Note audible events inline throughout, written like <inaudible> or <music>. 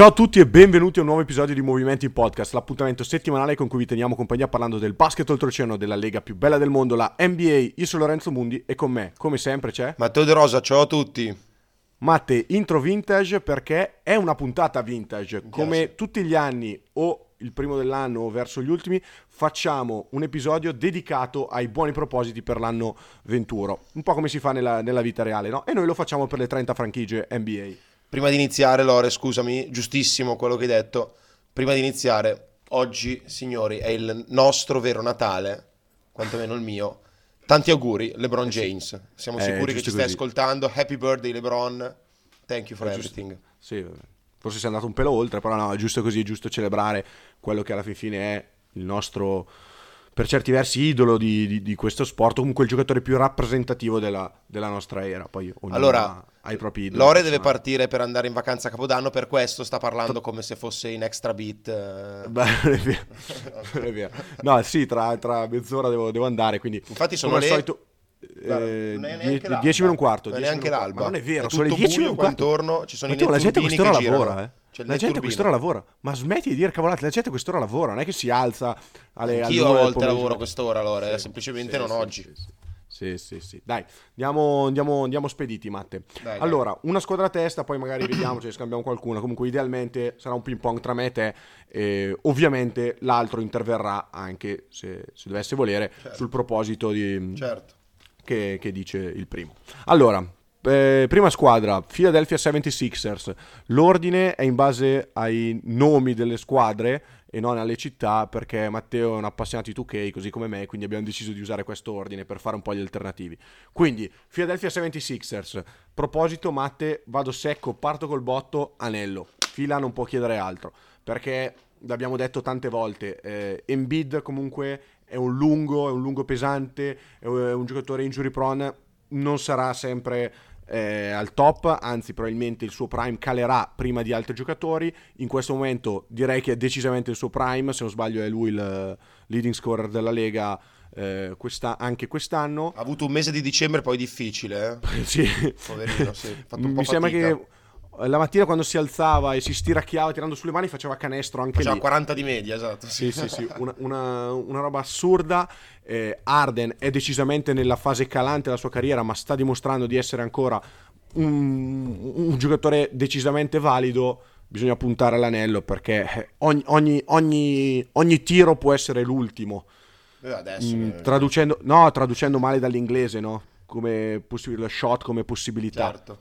Ciao a tutti e benvenuti a un nuovo episodio di Movimenti Podcast, l'appuntamento settimanale con cui vi teniamo compagnia parlando del basket oltreoceano, della lega più bella del mondo, la NBA. Io sono Lorenzo Mundi e con me, come sempre, c'è Matteo De Rosa, ciao a tutti. Matte, intro vintage perché è una puntata vintage. Come tutti gli anni o il primo dell'anno o verso gli ultimi, facciamo un episodio dedicato ai buoni propositi per l'anno venturo. Un po' come si fa nella, nella vita reale, no? E noi lo facciamo per le 30 franchigie NBA. Prima di iniziare, Lore, scusami, giustissimo quello che hai detto. Prima di iniziare, oggi, signori, è il nostro vero Natale, quantomeno il mio. Tanti auguri, LeBron James. Siamo Eh, sicuri che ci stai così. ascoltando. Happy birthday, LeBron. Thank you for È giusto. everything. Sì, forse sei andato un pelo oltre, però no, è giusto così, è giusto celebrare quello che alla fin fine è il nostro, per certi versi, idolo di, di- di questo sport, comunque il giocatore più rappresentativo della, della nostra era. Poi Allora, ha, ha i propri idoli. Lore deve partire per andare in vacanza a Capodanno, per questo sta parlando come se fosse in extra beat. eh. <laughs> Beh, è vero. <laughs> È vero. No, sì, tra, tra mezz'ora devo, devo andare, quindi... Infatti sono come al le- solito... Eh, non è neanche l'alba. 10 meno un quarto. Non è 10 neanche l'alba. Ma non è vero, È sono le tutto 10 meno un quarto. qua intorno, ci sono i Matteo, la gente quest'ora lavora, eh. Il La gente quest'ora lavora. Ma smetti di dire cavolate, la gente quest'ora lavora, non è che si alza alle Anch'io all'una a volte lavoro quest'ora, Lore, Sì, semplicemente sì, non sì, oggi. Sì, sì. Sì. Dai, andiamo, andiamo, andiamo spediti, Matte. Dai, dai. allora, una squadra a testa, poi magari vediamo se scambiamo qualcuna. Comunque, idealmente sarà un ping pong tra me e te. E ovviamente l'altro interverrà anche se, se dovesse volere Certo. sul proposito di, Certo. che, che dice il primo. Allora, eh, prima squadra, Philadelphia 76ers. L'ordine è in base ai nomi delle squadre e non alle città perché Matteo è un appassionato di 2K così come me, quindi abbiamo deciso di usare questo ordine per fare un po' gli alternativi. Quindi, Philadelphia 76ers. Proposito, Matte, vado secco, parto col botto, anello. Fila non può chiedere altro perché l'abbiamo detto tante volte, eh, Embiid comunque è un lungo, è un lungo pesante, è un giocatore injury prone, non sarà sempre eh, al top, anzi probabilmente il suo prime calerà prima di altri giocatori, in questo momento direi che è decisamente il suo prime, se non sbaglio è lui il leading scorer della Lega eh, questa- anche quest'anno. Ha avuto un mese di dicembre poi difficile, eh? <laughs> Sì. Poverino, sì, Mi sembra fatica. che la mattina quando si alzava e si stiracchiava tirando sulle mani faceva canestro anche Faceva lì. 40 di media, esatto. Sì, sì, sì, una, una- una roba assurda. Eh, Arden è decisamente nella fase calante della sua carriera, ma sta dimostrando di essere ancora un, un giocatore decisamente valido. Bisogna puntare all'anello perché eh, ogni, ogni- ogni- ogni tiro può essere l'ultimo. Eh, Adesso, Mm, eh, traducendo, no, traducendo male dall'inglese, no? Come possibile shot, come possibilità. certo.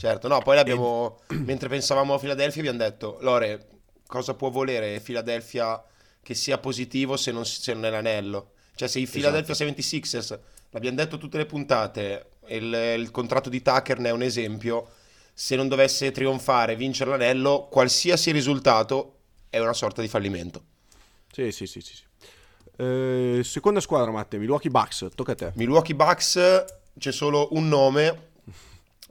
Certo, no, poi l'abbiamo, <clears throat> mentre pensavamo a Philadelphia abbiamo detto, Lore, cosa può volere Philadelphia che sia positivo se non, se non è l'anello? Cioè se i Esatto. Philadelphia 76ers, l'abbiamo detto tutte le puntate, il, il contratto di Tucker ne è un esempio, se non dovesse trionfare, vincere l'anello, qualsiasi risultato è una sorta di fallimento. Sì, sì, sì, sì. sì. Eh, seconda squadra, Matte, Milwaukee Bucks, tocca a te. Milwaukee Bucks c'è solo un nome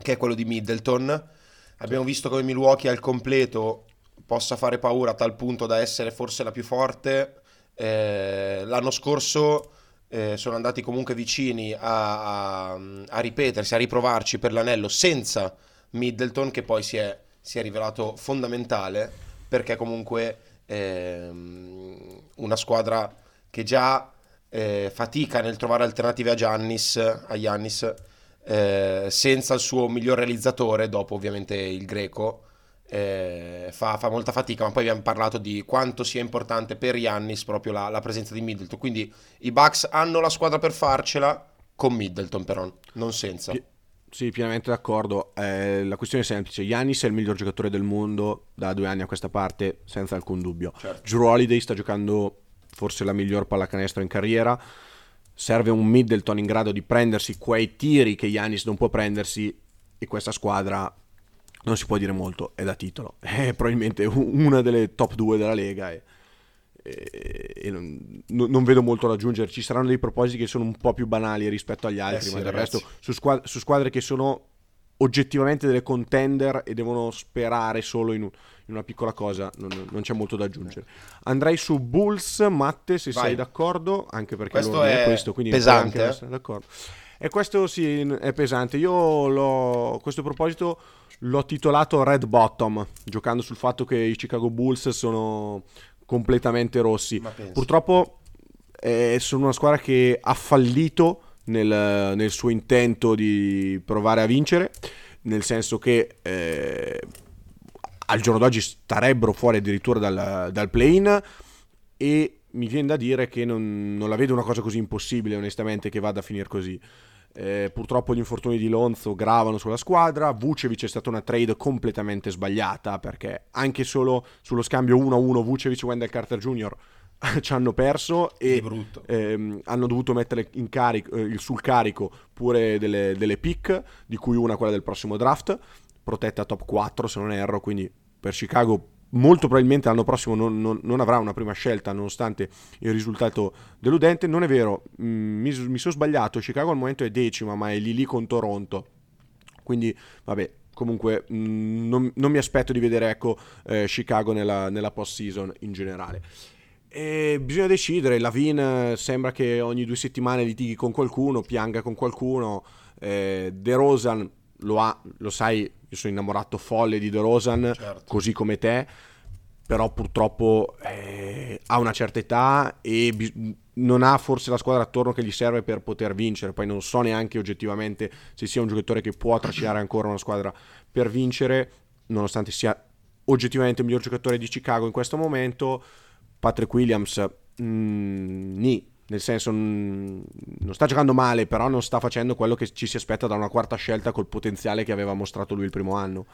che è quello di Middleton. Abbiamo visto come Milwaukee al completo possa fare paura a tal punto da essere forse la più forte. Eh, l'anno scorso eh, sono andati comunque vicini a, a- a ripetersi, a riprovarci per l'anello senza Middleton che poi si è, si è rivelato fondamentale perché comunque ehm, una squadra che già eh, fatica nel trovare alternative a Giannis, a Giannis eh, senza il suo miglior realizzatore, dopo ovviamente il greco, eh, fa, fa molta fatica, ma poi abbiamo parlato di quanto sia importante per Giannis proprio la, la presenza di Middleton. Quindi i Bucks hanno la squadra per farcela con Middleton, però, non senza. Pi- Sì, pienamente d'accordo. Eh, la questione è semplice. Giannis è il miglior giocatore del mondo da due anni a questa parte, senza alcun dubbio. Certo. Drew Holiday sta giocando forse la miglior pallacanestro in carriera. Serve un Middleton in grado di prendersi quei tiri che Giannis non può prendersi e questa squadra non si può dire molto, è da titolo. <laughs> È probabilmente una delle top 2 della Lega e, e- e non, non- vedo molto da aggiungere. Ci saranno dei propositi che sono un po' più banali rispetto agli altri, Eh sì, ma del ragazzi. resto su, squad- su squadre che sono oggettivamente delle contender e devono sperare solo in, un- in una piccola cosa, non, non c'è molto da aggiungere. Andrei su Bulls, Matte, se Vai. sei d'accordo, anche perché Questo l'ordine è questo, quindi pesante, anche eh. d'accordo. E questo sì, è pesante. Io l'ho, a questo proposito l'ho titolato Red Bottom, giocando sul fatto che i Chicago Bulls sono completamente rossi. Purtroppo eh, sono una squadra che ha fallito nel, nel, suo intento di provare a vincere, nel senso che eh, al giorno d'oggi starebbero fuori addirittura dal, dal play-in e mi viene da dire che non, non, la vedo una cosa così impossibile onestamente che vada a finire così. Eh, purtroppo gli infortuni di Lonzo gravano sulla squadra. Vucevic è stata una trade completamente sbagliata perché anche solo sullo scambio 1-1 Vucevic e Wendell Carter Jr. <laughs> ci hanno perso e ehm, hanno dovuto mettere carico, eh, sul carico pure delle, delle pick, di cui una quella del prossimo draft, protetta top 4 se non erro, quindi per Chicago molto probabilmente l'anno prossimo non, non, non, avrà una prima scelta nonostante il risultato deludente. Non è vero, mm, mi, mi sono sbagliato, Chicago al momento è decima ma è lì lì con Toronto. Quindi vabbè, comunque mm, non, non, mi aspetto di vedere ecco, eh, Chicago nella, nella post-season in generale. E bisogna decidere, Lavin sembra che ogni due settimane litighi con qualcuno, pianga con qualcuno, eh, De Rosan lo ha, lo sai, io sono innamorato folle di De Rosan, certo. così come te, però purtroppo eh, ha una certa età e bi- non ha forse la squadra attorno che gli serve per poter vincere, poi non so neanche oggettivamente se sia un giocatore che può trascinare ancora una squadra per vincere, nonostante sia oggettivamente il miglior giocatore di Chicago in questo momento. Patrick Williams, mm, ni, nel senso non sta giocando male, però non sta facendo quello che ci si aspetta da una quarta scelta col potenziale che aveva mostrato lui il primo anno.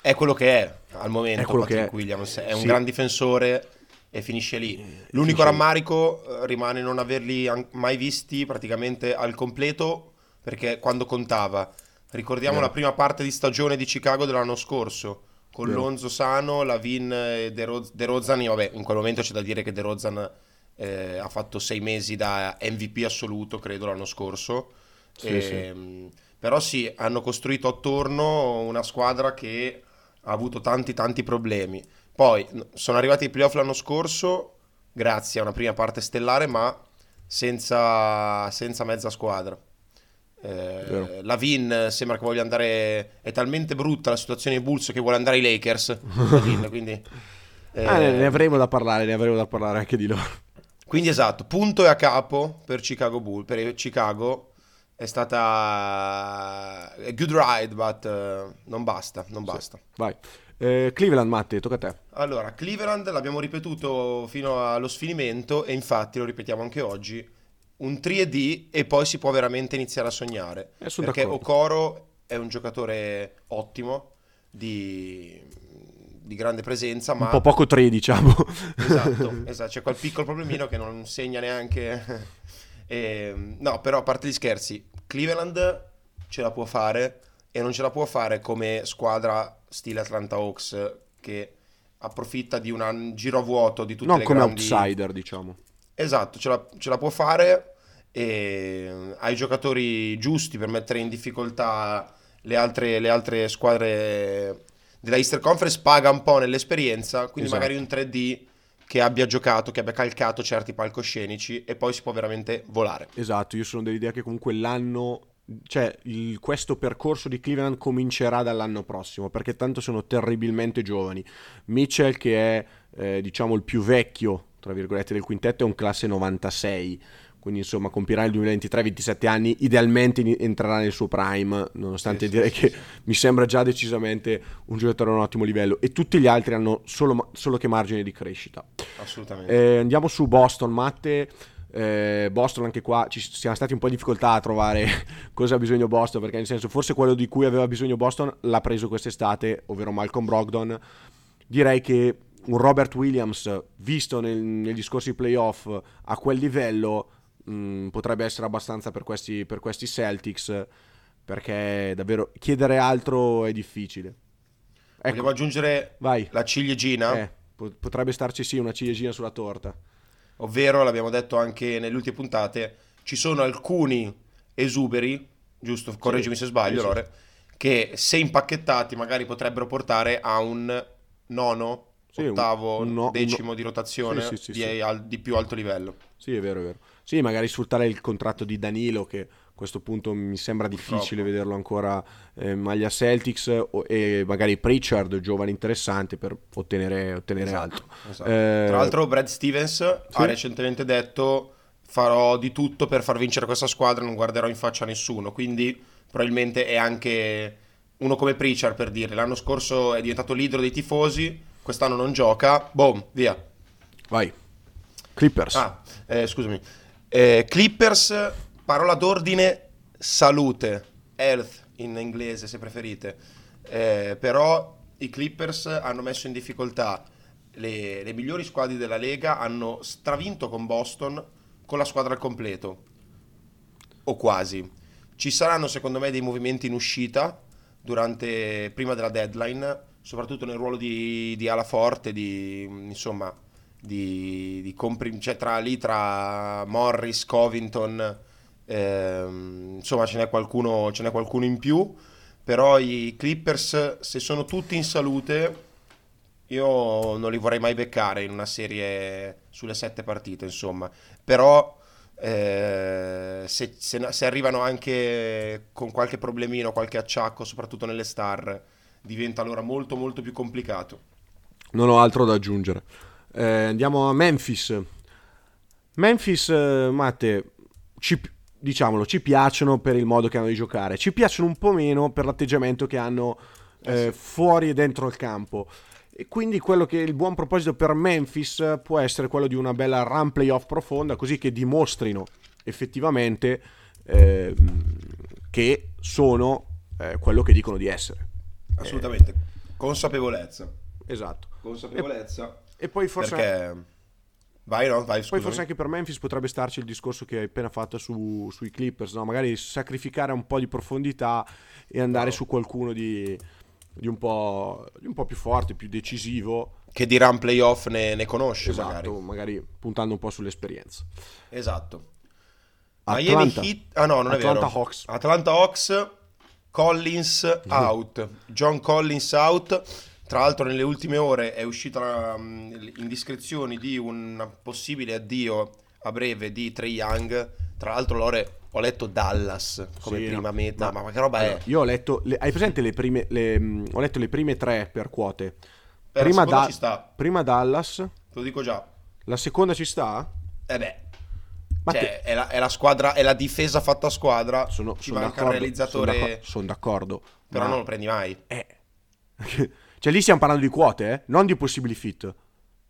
È quello che è al momento è Patrick è. Williams, è un sì. gran difensore e finisce lì. L'unico finisce rammarico lì. Eh, rimane non averli mai visti praticamente al completo perché quando contava. Ricordiamo Vero. la prima parte di stagione di Chicago dell'anno scorso con Vero. Lonzo Sano, Lavin e De, Roz- De Rozan. Vabbè, in quel momento c'è da dire che De Rozan eh, ha fatto sei mesi da MVP assoluto, credo, l'anno scorso. Sì, e, sì. Ehm, però sì, hanno costruito attorno una squadra che ha avuto tanti tanti problemi. Poi sono arrivati ai playoff l'anno scorso grazie a una prima parte stellare, ma senza, senza mezza squadra. Eh, la Vin sembra che voglia andare. È talmente brutta la situazione di Bulls che vuole andare ai Lakers. Vin, quindi, eh... <laughs> ah, ne, ne avremo da parlare, ne avremo da parlare anche di loro. Quindi esatto, punto e a capo per Chicago Bull. Per Chicago è stata a good ride, but uh, non basta, non sì. basta. Vai. Eh, Cleveland, Matti, tocca a te. Allora, Cleveland l'abbiamo ripetuto fino allo sfinimento e infatti lo ripetiamo anche oggi un 3D e poi si può veramente iniziare a sognare. Eh, perché d'accordo. Okoro è un giocatore ottimo, di, di, grande presenza, ma... Un po' poco 3 diciamo. Esatto, <laughs> esatto, c'è quel piccolo problemino che non segna neanche... e, no, però a parte gli scherzi, Cleveland ce la può fare e non ce la può fare come squadra stile Atlanta Hawks che approfitta di un giro a vuoto di tutte non le grandi... Non come outsider, diciamo. Esatto, ce la, ce la può fare e ha i giocatori giusti per mettere in difficoltà le altre, le altre squadre della Easter Conference, paga un po' nell'esperienza, quindi esatto. magari un 3D che abbia giocato, che abbia calcato certi palcoscenici e poi si può veramente volare. Esatto, io sono dell'idea che comunque l'anno cioè il, questo percorso di Cleveland comincerà dall'anno prossimo perché tanto sono terribilmente giovani Mitchell che è eh, diciamo il più vecchio tra virgolette, del quintetto è un classe 96, quindi insomma compirà il 2023 27 anni, idealmente entrerà nel suo prime, nonostante sì, direi sì, che sì. mi sembra già decisamente un giocatore a un ottimo livello e tutti gli altri hanno solo, solo che margine di crescita. Assolutamente. Eh, andiamo su Boston, Matte. Eh, Boston anche qua ci siamo stati un po' in difficoltà a trovare <laughs> cosa ha bisogno Boston perché nel senso forse quello di cui aveva bisogno Boston l'ha preso quest'estate ovvero Malcolm Brogdon direi che un Robert Williams visto nel, negli scorsi playoff a quel livello mh, mm, potrebbe essere abbastanza per questi, per questi Celtics perché davvero chiedere altro è difficile. Ecco. Vogliamo aggiungere Vai. la ciliegina? Eh, potrebbe starci sì una ciliegina sulla torta. Ovvero, l'abbiamo detto anche nelle ultime puntate, ci sono alcuni esuberi, giusto, correggimi sì, se sbaglio, sì, Lore, che se impacchettati magari potrebbero portare a un nono sì, ottavo, no, decimo no. di rotazione di, al, di, più alto livello. Sì, è vero, è vero. Sì, magari sfruttare il contratto di Danilo che questo punto mi sembra difficile Purtroppo. vederlo ancora eh, maglia Celtics o, e magari Pritchard, giovane interessante per ottenere, ottenere esatto, altro. Esatto. Eh, Tra l'altro Brad Stevens sì? ha recentemente detto farò di tutto per far vincere questa squadra, non guarderò in faccia a nessuno, quindi probabilmente è anche uno come Pritchard per dire, l'anno scorso è diventato leader dei tifosi, quest'anno non gioca, boom, via. Vai. Clippers. Ah, eh, scusami. Eh, Clippers, parola d'ordine, salute, health in inglese se preferite. Eh, però i Clippers hanno messo in difficoltà le, le migliori squadre della Lega, hanno stravinto con Boston con la squadra al completo, o quasi. Ci saranno secondo me dei movimenti in uscita durante, prima della deadline, soprattutto nel ruolo di, di ala forte, di, insomma, di, di compri, cioè tra, lì tra Morris, Covington, ehm, insomma ce n'è, qualcuno, ce n'è qualcuno in più, però i Clippers se sono tutti in salute io non li vorrei mai beccare in una serie sulle sette partite, insomma, però eh, se, se, se, arrivano anche con qualche problemino, qualche acciacco, soprattutto nelle star, diventa allora molto molto più complicato. Non ho altro da aggiungere. Eh, andiamo a Memphis. Memphis, eh, Matte, ci, diciamolo, ci piacciono per il modo che hanno di giocare, ci piacciono un po' meno per l'atteggiamento che hanno eh, sì. fuori e dentro il campo. E quindi quello che il buon proposito per Memphis può essere quello di una bella run playoff profonda, così che dimostrino effettivamente eh, che sono eh, quello che dicono di essere. Assolutamente, consapevolezza. Esatto. Consapevolezza. E poi forse... Perché... Vai, no, vai, Poi forse anche per Memphis potrebbe starci il discorso che hai appena fatto su, sui Clippers, no? magari sacrificare un po' di profondità e andare no. su qualcuno di, di, un di, un po', più forte, più decisivo. Che di run playoff ne, ne conosce esatto, magari. magari puntando un po' sull'esperienza. Esatto. Atlanta. Miami Heat, ah no, non Atlanta è vero. Hawks. Atlanta Hawks, Collins out, John Collins out tra l'altro nelle ultime ore è uscita um, indiscrezioni di un possibile addio a breve di Trey Young. Tra l'altro Lore ho letto Dallas come sì, prima no, meta, ma, ma, che roba allora, è? Io ho letto, le, hai presente le prime, le, mm, ho letto le prime tre per quote. Per prima, da, prima Dallas. Te lo dico già. La seconda ci sta? Eh beh. Cioè, è, la, è, la, squadra, è la difesa fatta a squadra. Sono, ci sono manca il realizzatore. Sono d'accordo. Sono d'accordo però non lo prendi mai. Eh. <laughs> Cioè lì stiamo parlando di quote, eh? non di possibili fit.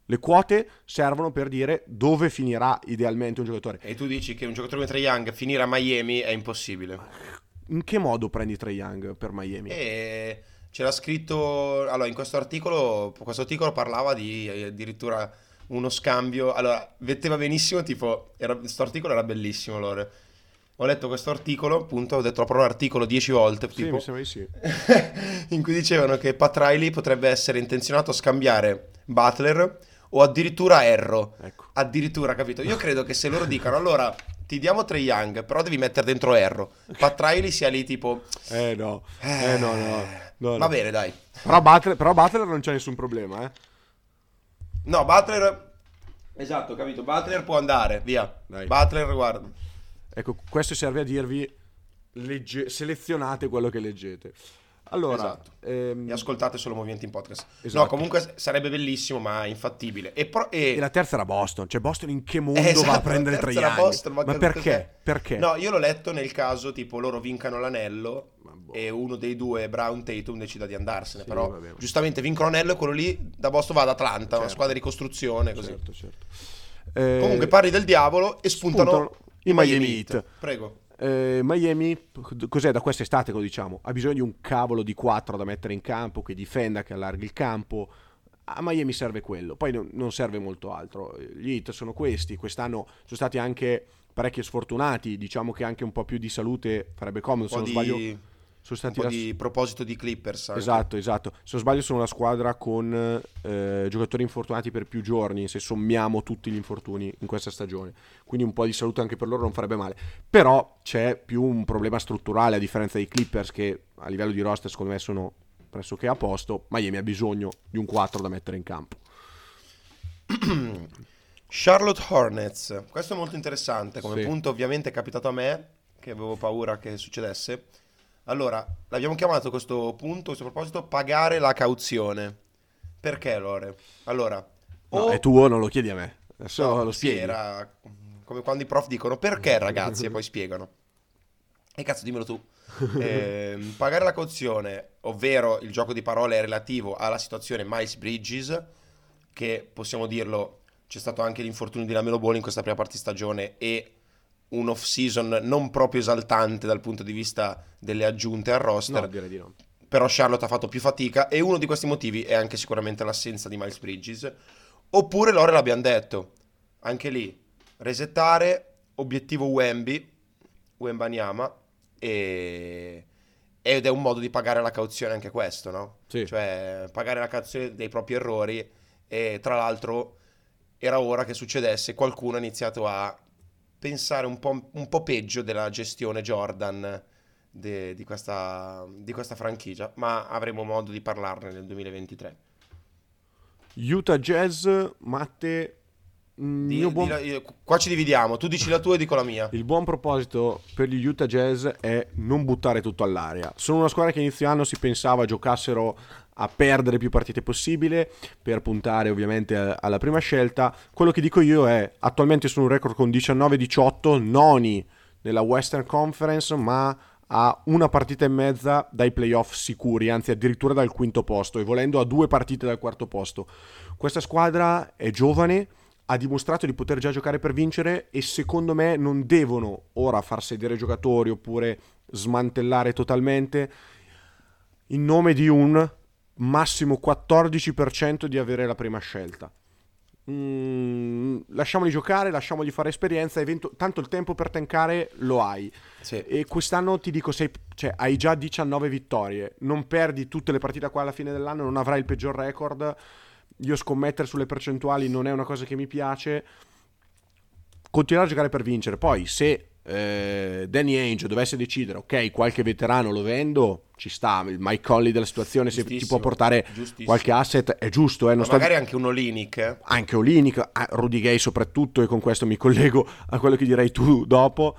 Le quote servono per dire dove finirà idealmente un giocatore. E tu dici che un giocatore come Trae Young finire a Miami è impossibile. In che modo prendi Trae Young per Miami? E c'era scritto... Allora, in questo articolo, questo articolo parlava di addirittura uno scambio... Allora, metteva benissimo, tipo... questo articolo era bellissimo, Lore ho letto questo articolo, appunto, ho detto la parola articolo dieci volte, sì, tipo, sì. <laughs> in cui dicevano che Pat Riley potrebbe essere intenzionato a scambiare Butler o addirittura Erro. Ecco. Addirittura, capito? Io credo che se loro dicano, allora, ti diamo Trey Young, però devi mettere dentro Erro. Pat Riley sia lì tipo... Eh no, eh, eh no, no, no, Va bene, dai. Però Butler, però Butler non c'è nessun problema, eh. No, Butler... Esatto, capito? Butler può andare, via. Dai. Butler, guarda. Ecco, questo serve a dirvi legge- selezionate quello che leggete. Allora, esatto. ehm... e ascoltate solo movimenti in podcast. Esatto. No, comunque sarebbe bellissimo, ma infattibile. E, pro- e... e, la terza era Boston. Cioè, Boston in che mondo esatto, va a prendere tre anni? Boston, ma, ma perché? perché? No, io l'ho letto nel caso tipo loro vincano l'anello boh. e uno dei due, Brown Tatum, decida di andarsene. Sì, però vabbè. giustamente vincono l'anello e quello lì da Boston va ad Atlanta, certo. una squadra di costruzione. Così. Certo, certo. Eh... Comunque parli del diavolo e spuntano... spuntano i Miami Heat. Prego. Eh, Miami, cos'è da quest'estate che lo diciamo? Ha bisogno di un cavolo di 4 da mettere in campo, che difenda, che allarghi il campo. A Miami serve quello, poi non, non serve molto altro. Gli Heat sono questi, quest'anno sono stati anche parecchi sfortunati, diciamo che anche un po' più di salute farebbe comodo, se non di... sbaglio sono stati un po' di proposito di Clippers. Anche. Esatto, esatto. Se non sbaglio sono una squadra con eh, giocatori infortunati per più giorni, se sommiamo tutti gli infortuni in questa stagione. Quindi un po' di salute anche per loro non farebbe male. Però c'è più un problema strutturale a differenza dei Clippers che a livello di roster secondo me sono pressoché a posto. Miami ha bisogno di un 4 da mettere in campo. <clears throat> Charlotte Hornets, questo è molto interessante, come sì. punto ovviamente è capitato a me che avevo paura che succedesse. Allora, l'abbiamo chiamato questo punto, a questo proposito, pagare la cauzione. Perché, Lore? Allora, No, o- è tuo, non lo chiedi a me. Adesso No, lo sì, spieghi. era come quando i prof dicono perché ragazzi e poi spiegano. E cazzo, dimmelo tu. <laughs> Ehm, pagare la cauzione, ovvero il gioco di parole è relativo alla situazione Miles Bridges, che possiamo dirlo, c'è stato anche l'infortunio di Lamelo Ball in questa prima parte di stagione e un off-season non proprio esaltante dal punto di vista delle aggiunte al roster No, direi di no. però Charlotte ha fatto più fatica e uno di questi motivi è anche sicuramente l'assenza di Miles Bridges. Oppure Lore l'abbiamo detto, anche lì, resettare, obiettivo Wemby, Wembanyama, e... ed è un modo di pagare la cauzione anche questo, no? Sì. Cioè pagare la cauzione dei propri errori e tra l'altro era ora che succedesse, qualcuno ha iniziato a pensare un po', un po' peggio della gestione Jordan de- di, questa, di questa franchigia, ma avremo modo di parlarne nel 2023. Utah Jazz, Matte, Di- buon- io- qua ci dividiamo, tu dici la tua e dico la mia. il buon proposito per gli Utah Jazz è non buttare tutto all'aria. Sono una squadra che inizio anno si pensava giocassero a perdere più partite possibile per puntare ovviamente a- alla prima scelta. Quello che dico io è attualmente sono un record con 19-18, noni nella Western Conference, ma a una partita e mezza dai playoff sicuri, anzi addirittura dal quinto posto e volendo a due partite dal quarto posto. Questa squadra è giovane, ha dimostrato di poter già giocare per vincere e secondo me non devono ora far sedere giocatori oppure smantellare totalmente in nome di un massimo 14% di avere la prima scelta. Mm, lasciamoli giocare, lasciamogli fare esperienza, eventu- tanto il tempo per tankare lo hai. Sì. E quest'anno ti dico, sei, cioè, hai già 19 vittorie, non perdi tutte le partite qua alla fine dell'anno, non avrai il peggior record. Io scommettere sulle percentuali non è una cosa che mi piace. Continuare a giocare per vincere. Poi, se eh, Danny Ainge dovesse decidere, ok, qualche veterano lo vendo, ci sta. Il Mike Conley della situazione, se ti può portare qualche asset, è giusto. Eh, non Ma sto- magari anche un Olinic, eh. anche Olinic, Rudy Gay soprattutto, e con questo mi collego a quello che direi tu dopo.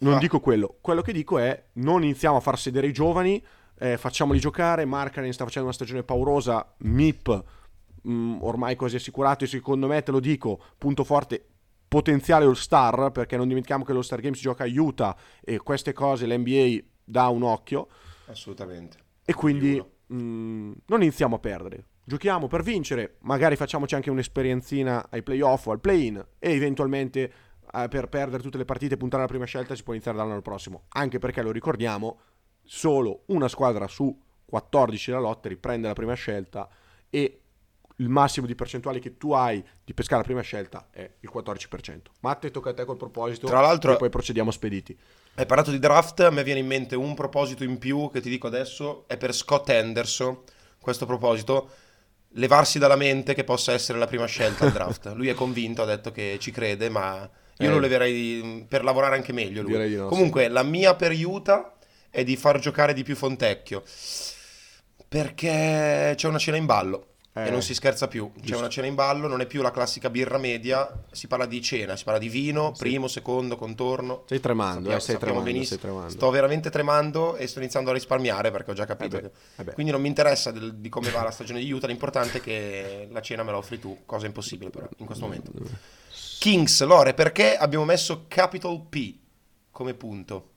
Non Ah. dico quello, quello che dico è non iniziamo a far sedere i giovani, eh, facciamoli giocare. Markkanen sta facendo una stagione paurosa, MIP mh, ormai quasi assicurato. E secondo me, te lo dico, punto forte, potenziale All Star, perché non dimentichiamo che lo Star Game si gioca a Utah e queste cose l'NBA dà un occhio. Assolutamente. E quindi mh, non iniziamo a perdere. Giochiamo per vincere, magari facciamoci anche un'esperienzina ai playoff o al play-in e eventualmente eh, per perdere tutte le partite e puntare alla prima scelta si può iniziare dall'anno prossimo. Anche perché, lo ricordiamo, solo una squadra su 14 della lotta riprende la prima scelta e il massimo di percentuali che tu hai di pescare la prima scelta è il 14%. Matte, tocca a te col proposito Tra l'altro- e poi procediamo spediti. Hai parlato di draft, a me viene in mente un proposito in più che ti dico adesso, è per Scott Henderson, questo proposito, levarsi dalla mente che possa essere la prima scelta al draft. <laughs> Lui è convinto, ha detto che ci crede, ma io Eh. lo leverei per lavorare anche meglio lui. Direi di no, Comunque, la mia per Utah è di far giocare di più Fontecchio, perché c'è una cena in ballo. Eh, E non si scherza più, c'è giusto. una cena in ballo, non è più la classica birra media, si parla di cena, si parla di vino, primo, secondo, contorno. Stai tremando, Sappiamo- eh, stai sappiamo tremando, stai tremando. Sto veramente tremando e sto iniziando a risparmiare perché ho già capito. Eh beh, che- eh beh. Quindi non mi interessa del- di come va la stagione di Utah, l'importante è che la cena me la offri tu, cosa impossibile però in questo momento. Kings, Lore, perché abbiamo messo Capital P come punto?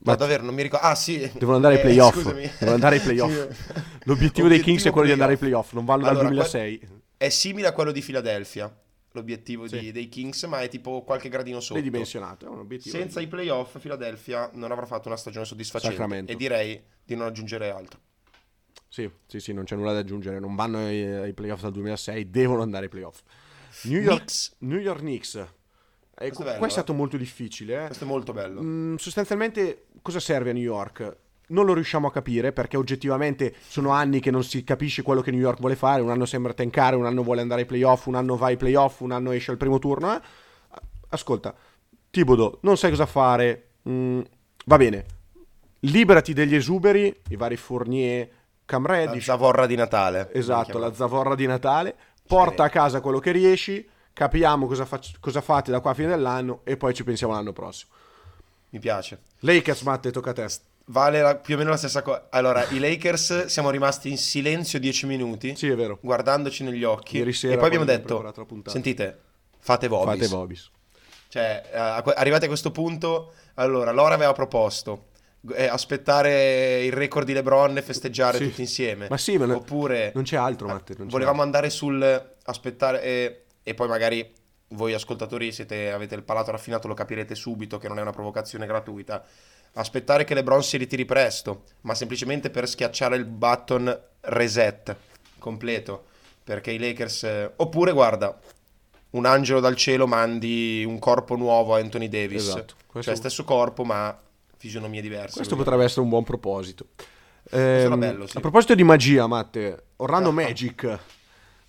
Ma davvero non mi ricordo. Ah, sì. Devono andare ai Eh, playoff. scusami. Devono andare ai playoff. L'obiettivo dei Kings è quello di andare ai playoff. non vanno dal Allora, 2006. È simile a quello di Philadelphia, l'obiettivo Sì. di- dei Kings, ma è tipo qualche gradino sotto. Ridimensionato, è un obiettivo. Senza i playoff, Philadelphia non avrà fatto una stagione soddisfacente. Sacramento. E direi di non aggiungere altro. Sì, sì, sì, non c'è nulla da aggiungere. Non vanno ai, ai playoff dal 2006, devono andare ai playoff. New York Knicks. New York Knicks. Questo è bello, qua è eh. stato molto difficile. eh. Questo è molto bello. Mm, sostanzialmente, cosa serve a New York? Non lo riusciamo a capire perché oggettivamente sono anni che non si capisce quello che New York vuole fare. Un anno sembra tankare, un anno vuole andare ai playoff, un anno va ai playoff, un anno esce al primo turno. eh. Ascolta, Tibodo, non sai cosa fare. Mm, va bene, liberati degli esuberi, i vari Fournier, Cam La zavorra di Natale. Esatto, la zavorra di Natale. Porta a casa quello che riesci, capiamo cosa, fac- cosa fate da qua a fine dell'anno e poi ci pensiamo l'anno prossimo. Mi piace. Lakers, Matte, tocca a te. Vale la- più o meno la stessa cosa. Allora, i Lakers siamo rimasti in silenzio 10 minuti, Sì, è vero. guardandoci negli occhi. Ieri sera e poi abbiamo detto, sentite, fate Vobis. Fate Vobis. Cioè, eh, arrivati a questo punto, allora, Lora aveva proposto eh, aspettare il record di LeBron e festeggiare Sì. tutti insieme. Ma sì, ma Oppure Non c'è altro, eh, Matte. non c'è volevamo altro. andare sul aspettare e, e poi magari voi ascoltatori siete, avete il palato raffinato, lo capirete subito che non è una provocazione gratuita. Aspettare che LeBron si ritiri presto, ma semplicemente per schiacciare il button reset completo. Perché i Lakers... eh, Oppure, guarda, un angelo dal cielo mandi un corpo nuovo a Anthony Davis. Esatto. Questo- Cioè, stesso corpo, ma fisionomie diverse. Questo Quindi- potrebbe essere un buon proposito. Ehm, bello, sì. A proposito di magia, Matte, Orlando Ah. Magic.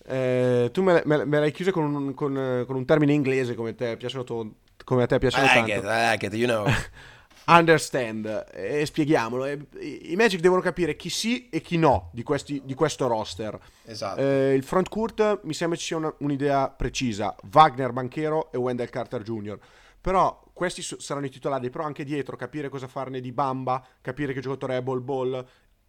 Eh, tu me, me- me l'hai chiusa con un, con- con un termine inglese come, te, piacciono to- come a te piacciono I tanto. like it, I like it, you know. <laughs> Understand, e spieghiamolo. eh, I Magic devono capire chi sì e chi no di, questi- di questo roster. esatto. Eh, il front court mi sembra ci sia una- un'idea precisa: Wagner, Banchero e Wendell Carter Jr. Però questi so- saranno i titolari, però anche dietro capire cosa farne di Bamba, capire che giocatore è Ball Ball,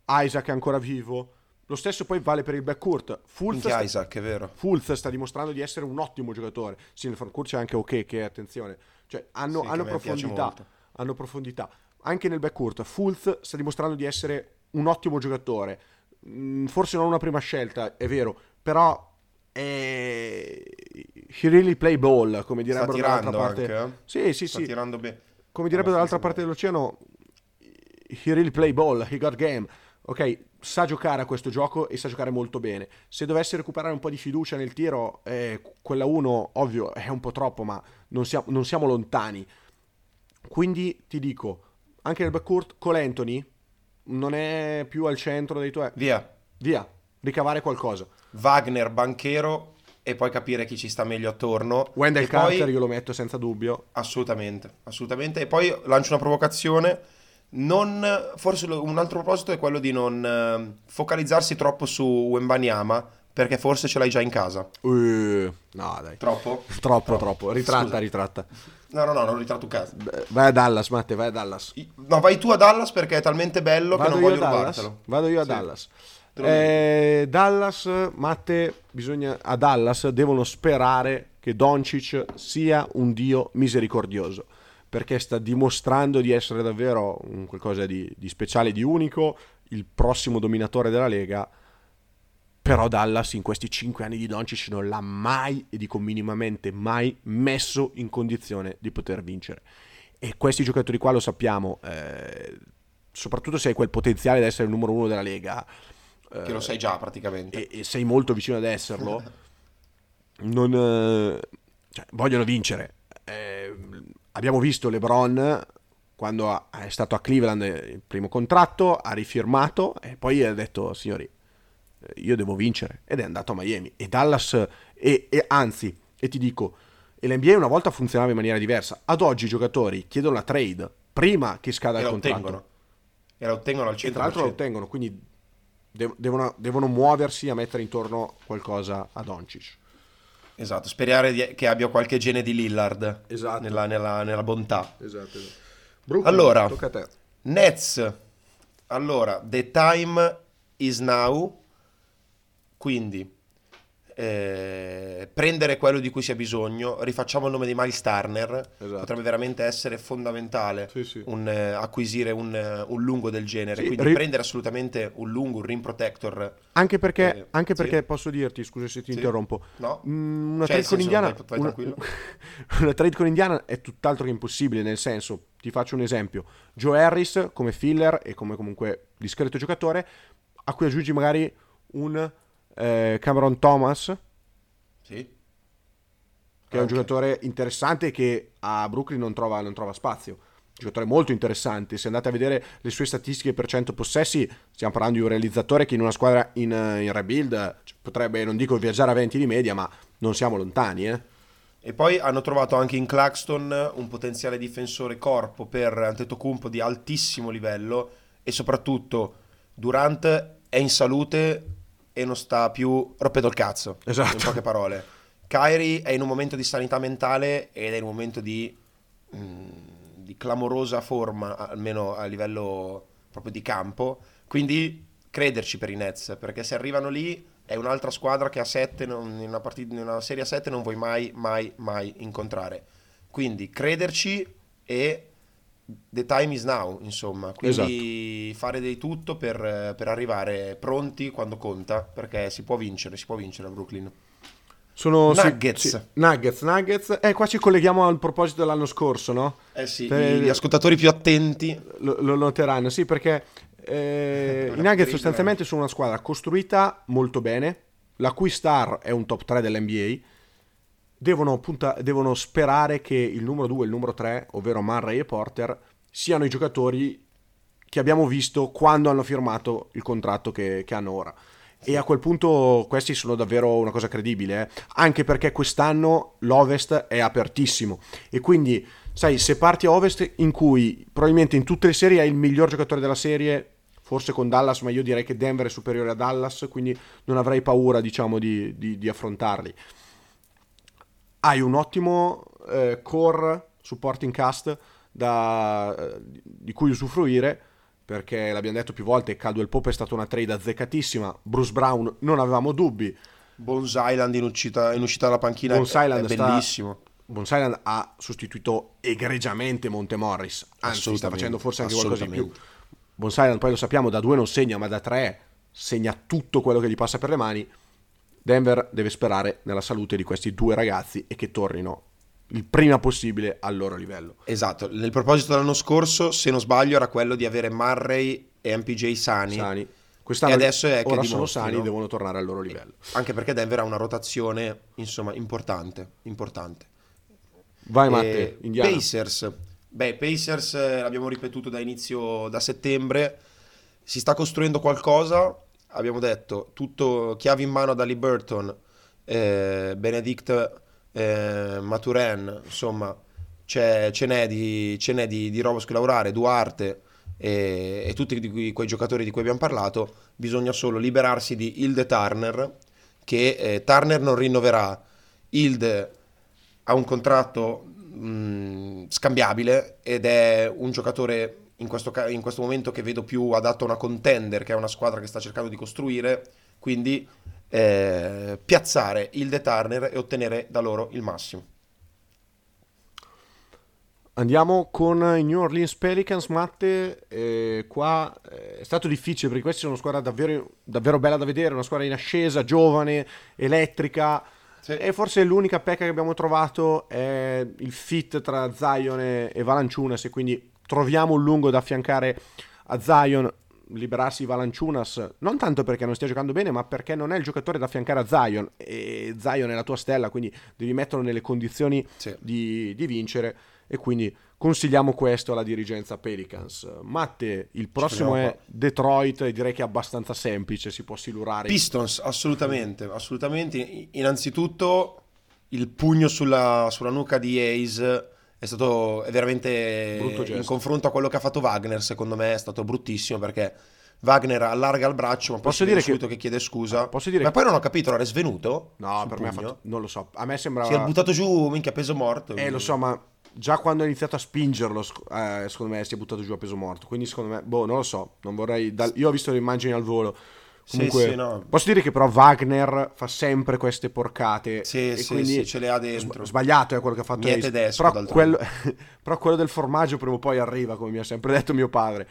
Isaac è ancora vivo. Lo stesso poi vale per il backcourt. Minchia sta, Isaac, è vero. Fultz sta dimostrando di essere un ottimo giocatore. Sì, nel front court c'è anche OK, che attenzione. Cioè, hanno, Sì, hanno profondità. Hanno profondità. Anche nel backcourt, Fultz sta dimostrando di essere un ottimo giocatore. Mm, Forse non una prima scelta, è vero, però è... he really play ball, come direbbero dall'altra parte. anche, eh? Sì, sì, Sta sì. tirando bene. Come direbbero dall'altra parte dell'oceano, he really play ball, he got game. Ok, sa giocare a questo gioco e sa giocare molto bene. Se dovesse recuperare un po' di fiducia nel tiro, eh, quella 1, ovvio, è un po' troppo, ma non siamo, non siamo lontani. Quindi ti dico, anche nel backcourt, Cole Anthony non è più al centro dei tuoi... Via. Via, ricavare qualcosa. Wagner, Banchero e poi capire chi ci sta meglio attorno. Wendell e Carter poi- io lo metto senza dubbio. Assolutamente, assolutamente. E poi lancio una provocazione. Non, forse un altro proposito è quello di non eh, focalizzarsi troppo su Wembanyama, perché forse ce l'hai già in casa. Uh, no, dai. Troppo? Troppo, troppo. Ritratta, Scusa. ritratta. No, no, no, non ritratto. Beh, Vai a Dallas, Matte, vai a Dallas. No, vai tu a Dallas perché è talmente bello che Vado non io a voglio rubartelo. Vado io a Sì. Dallas. Eh, Dallas, Matte, bisogna, a Dallas devono sperare che Doncic sia un dio misericordioso perché sta dimostrando di essere davvero un qualcosa di, di speciale, di unico, il prossimo dominatore della Lega. Però Dallas in questi 5 anni di Doncic non l'ha mai, e dico minimamente mai, messo in condizione di poter vincere. E questi giocatori qua lo sappiamo, eh, soprattutto se hai quel potenziale di essere il numero uno della Lega Che lo sai già praticamente. e, e sei molto vicino ad esserlo, <laughs> non, eh, cioè, vogliono vincere. Abbiamo visto LeBron quando è stato a Cleveland il primo contratto, ha rifirmato e poi ha detto signori, io devo vincere ed è andato a Miami e Dallas e, e anzi, e ti dico, e l'NBA una volta funzionava in maniera diversa, ad oggi i giocatori chiedono la trade prima che scada e il la contratto ottengono. E la ottengono al 100%. e tra l'altro lo ottengono, quindi de- devono, devono muoversi a mettere intorno qualcosa a Doncic. Esatto, sperare di- che abbia qualche gene di Lillard Esatto. nella, nella- nella bontà. Esatto. Allora. tocca a te. Nets, allora, the time is now, quindi eh, prendere quello di cui si ha bisogno, rifacciamo il nome di Miles Turner, Esatto. potrebbe veramente essere fondamentale Sì, sì. un, eh, acquisire un, eh, un lungo del genere, Sì, quindi ri- prendere assolutamente un lungo, un rim protector. Anche perché, Eh, anche perché posso dirti, scusa se ti interrompo, No? Mm, una, Cioè, trade senso, Indiana, vai- vai una, <laughs> una trade con Indiana è tutt'altro che impossibile, nel senso, ti faccio un esempio, Joe Harris come filler e come comunque discreto giocatore, a cui aggiungi magari un eh, Cameron Thomas, Sì. che è un giocatore interessante che a Brooklyn non trova, non trova spazio. Giocatore molto interessante. Se andate a vedere le sue statistiche per 100 possessi, stiamo parlando di un realizzatore che in una squadra in, eh, in rebuild eh, potrebbe, non dico viaggiare a 20 di media, ma non siamo lontani. Eh. E poi hanno trovato anche in Claxton un potenziale difensore corpo per Antetokounmpo di altissimo livello e soprattutto Durant è in salute e non sta più rompendo il cazzo, Esatto. in poche parole. Kyrie è in un momento di sanità mentale ed è in un momento di, mm, di clamorosa forma, almeno a livello proprio di campo. Quindi crederci per i Nets, perché se arrivano lì è un'altra squadra che a 7, in una, partita, in una serie a 7 non vuoi mai, mai, mai incontrare. Quindi crederci e the time is now, insomma. Quindi esatto. fare di tutto per, per, arrivare pronti quando conta, perché si può vincere, si può vincere a Brooklyn. Sono Nuggets. Sì. Nuggets, Nuggets. Eh, qua ci colleghiamo al proposito dell'anno scorso, no? Eh sì, per... gli ascoltatori più attenti lo, lo noteranno, sì, perché eh, i Nuggets sostanzialmente sono una squadra costruita molto bene, la cui star è un top 3 dell'NBA. Devono, punta, devono sperare che il numero 2 e il numero 3, ovvero Murray e Porter, siano i giocatori che abbiamo visto quando hanno firmato il contratto che, che hanno ora. E a quel punto questi sono davvero una cosa credibile, eh? anche perché quest'anno l'Ovest è apertissimo e quindi, sai, se parti a Ovest in cui probabilmente in tutte le serie hai il miglior giocatore della serie, forse con Dallas, ma io direi che Denver è superiore a Dallas, quindi non avrei paura, diciamo, di, di, di affrontarli. Hai un ottimo eh, core supporting cast da, eh, di cui usufruire perché l'abbiamo detto più volte, Caldwell Pope è stata una trade azzeccatissima, Bruce Brown non avevamo dubbi. Bones Island in uscita, in uscita dalla panchina Bones è, Island è bellissimo. Sta, Bones Island ha sostituito egregiamente Monte Morris, anzi sta facendo forse anche qualcosa di più. Bones Island poi lo sappiamo, da due non segna, ma da tre segna tutto quello che gli passa per le mani. Denver deve sperare nella salute di questi due ragazzi e che tornino il prima possibile al loro livello. Esatto, nel proposito dell'anno scorso, se non sbaglio, era quello di avere Murray e MPJ sani. sani. Quest'anno e adesso è ora che sono sani, devono tornare al loro livello. Anche perché Denver ha una rotazione, insomma, importante, importante. Vai Matte, Indiana. Pacers. Beh, Pacers eh, l'abbiamo ripetuto da inizio, da settembre, si sta costruendo qualcosa, abbiamo detto, tutto chiavi in mano da Lee Burton, eh, Benedict eh, Maturen, insomma, ce n'è, di, ce n'è di, di roba su cui lavorare, Duarte e, e tutti di, quei giocatori di cui abbiamo parlato, bisogna solo liberarsi di Hilde Turner, che eh, Turner non rinnoverà, Hilde ha un contratto mh, scambiabile ed è un giocatore in questo, in questo momento che vedo più adatto a una contender, che è una squadra che sta cercando di costruire, quindi eh, piazzare il The Turner e ottenere da loro il massimo. Andiamo con i New Orleans Pelicans, Matte. Eh, qua eh, è stato difficile perché questi sono una squadra davvero, davvero, bella da vedere, una squadra in ascesa, giovane, elettrica. Sì. E forse l'unica pecca che abbiamo trovato è il fit tra Zion e Valanciunas. E quindi troviamo un lungo da affiancare a Zion liberarsi Valanciunas, non tanto perché non stia giocando bene, ma perché non è il giocatore da affiancare a Zion e Zion è la tua stella, quindi devi metterlo nelle condizioni sì. di, di, vincere e quindi consigliamo questo alla dirigenza Pelicans. Matte, il prossimo è Detroit e direi che è abbastanza semplice, si può silurare. Pistons, assolutamente, assolutamente. Innanzitutto il pugno sulla, sulla nuca di Ace è stato è veramente in confronto a quello che ha fatto Wagner secondo me è stato bruttissimo perché Wagner allarga il braccio ma poi posso dire subito che... che chiede scusa. Posso dire ma che... poi non ho capito era svenuto no per pugno. me ha fatto non lo so a me sembrava si è buttato giù minchia peso morto. Eh lo so ma già quando ha iniziato a spingerlo eh, secondo me si è buttato giù a peso morto. Quindi secondo me boh non lo so non vorrei dal... io ho visto le immagini al volo Comunque, sì, sì, no. posso dire che però Wagner fa sempre queste porcate. Sì, e sì, quindi sì, ce le ha dentro. Sbagliato è quello che ha fatto Niente tedesco, però quello, <laughs> però quello del formaggio prima o poi arriva, come mi ha sempre detto mio padre.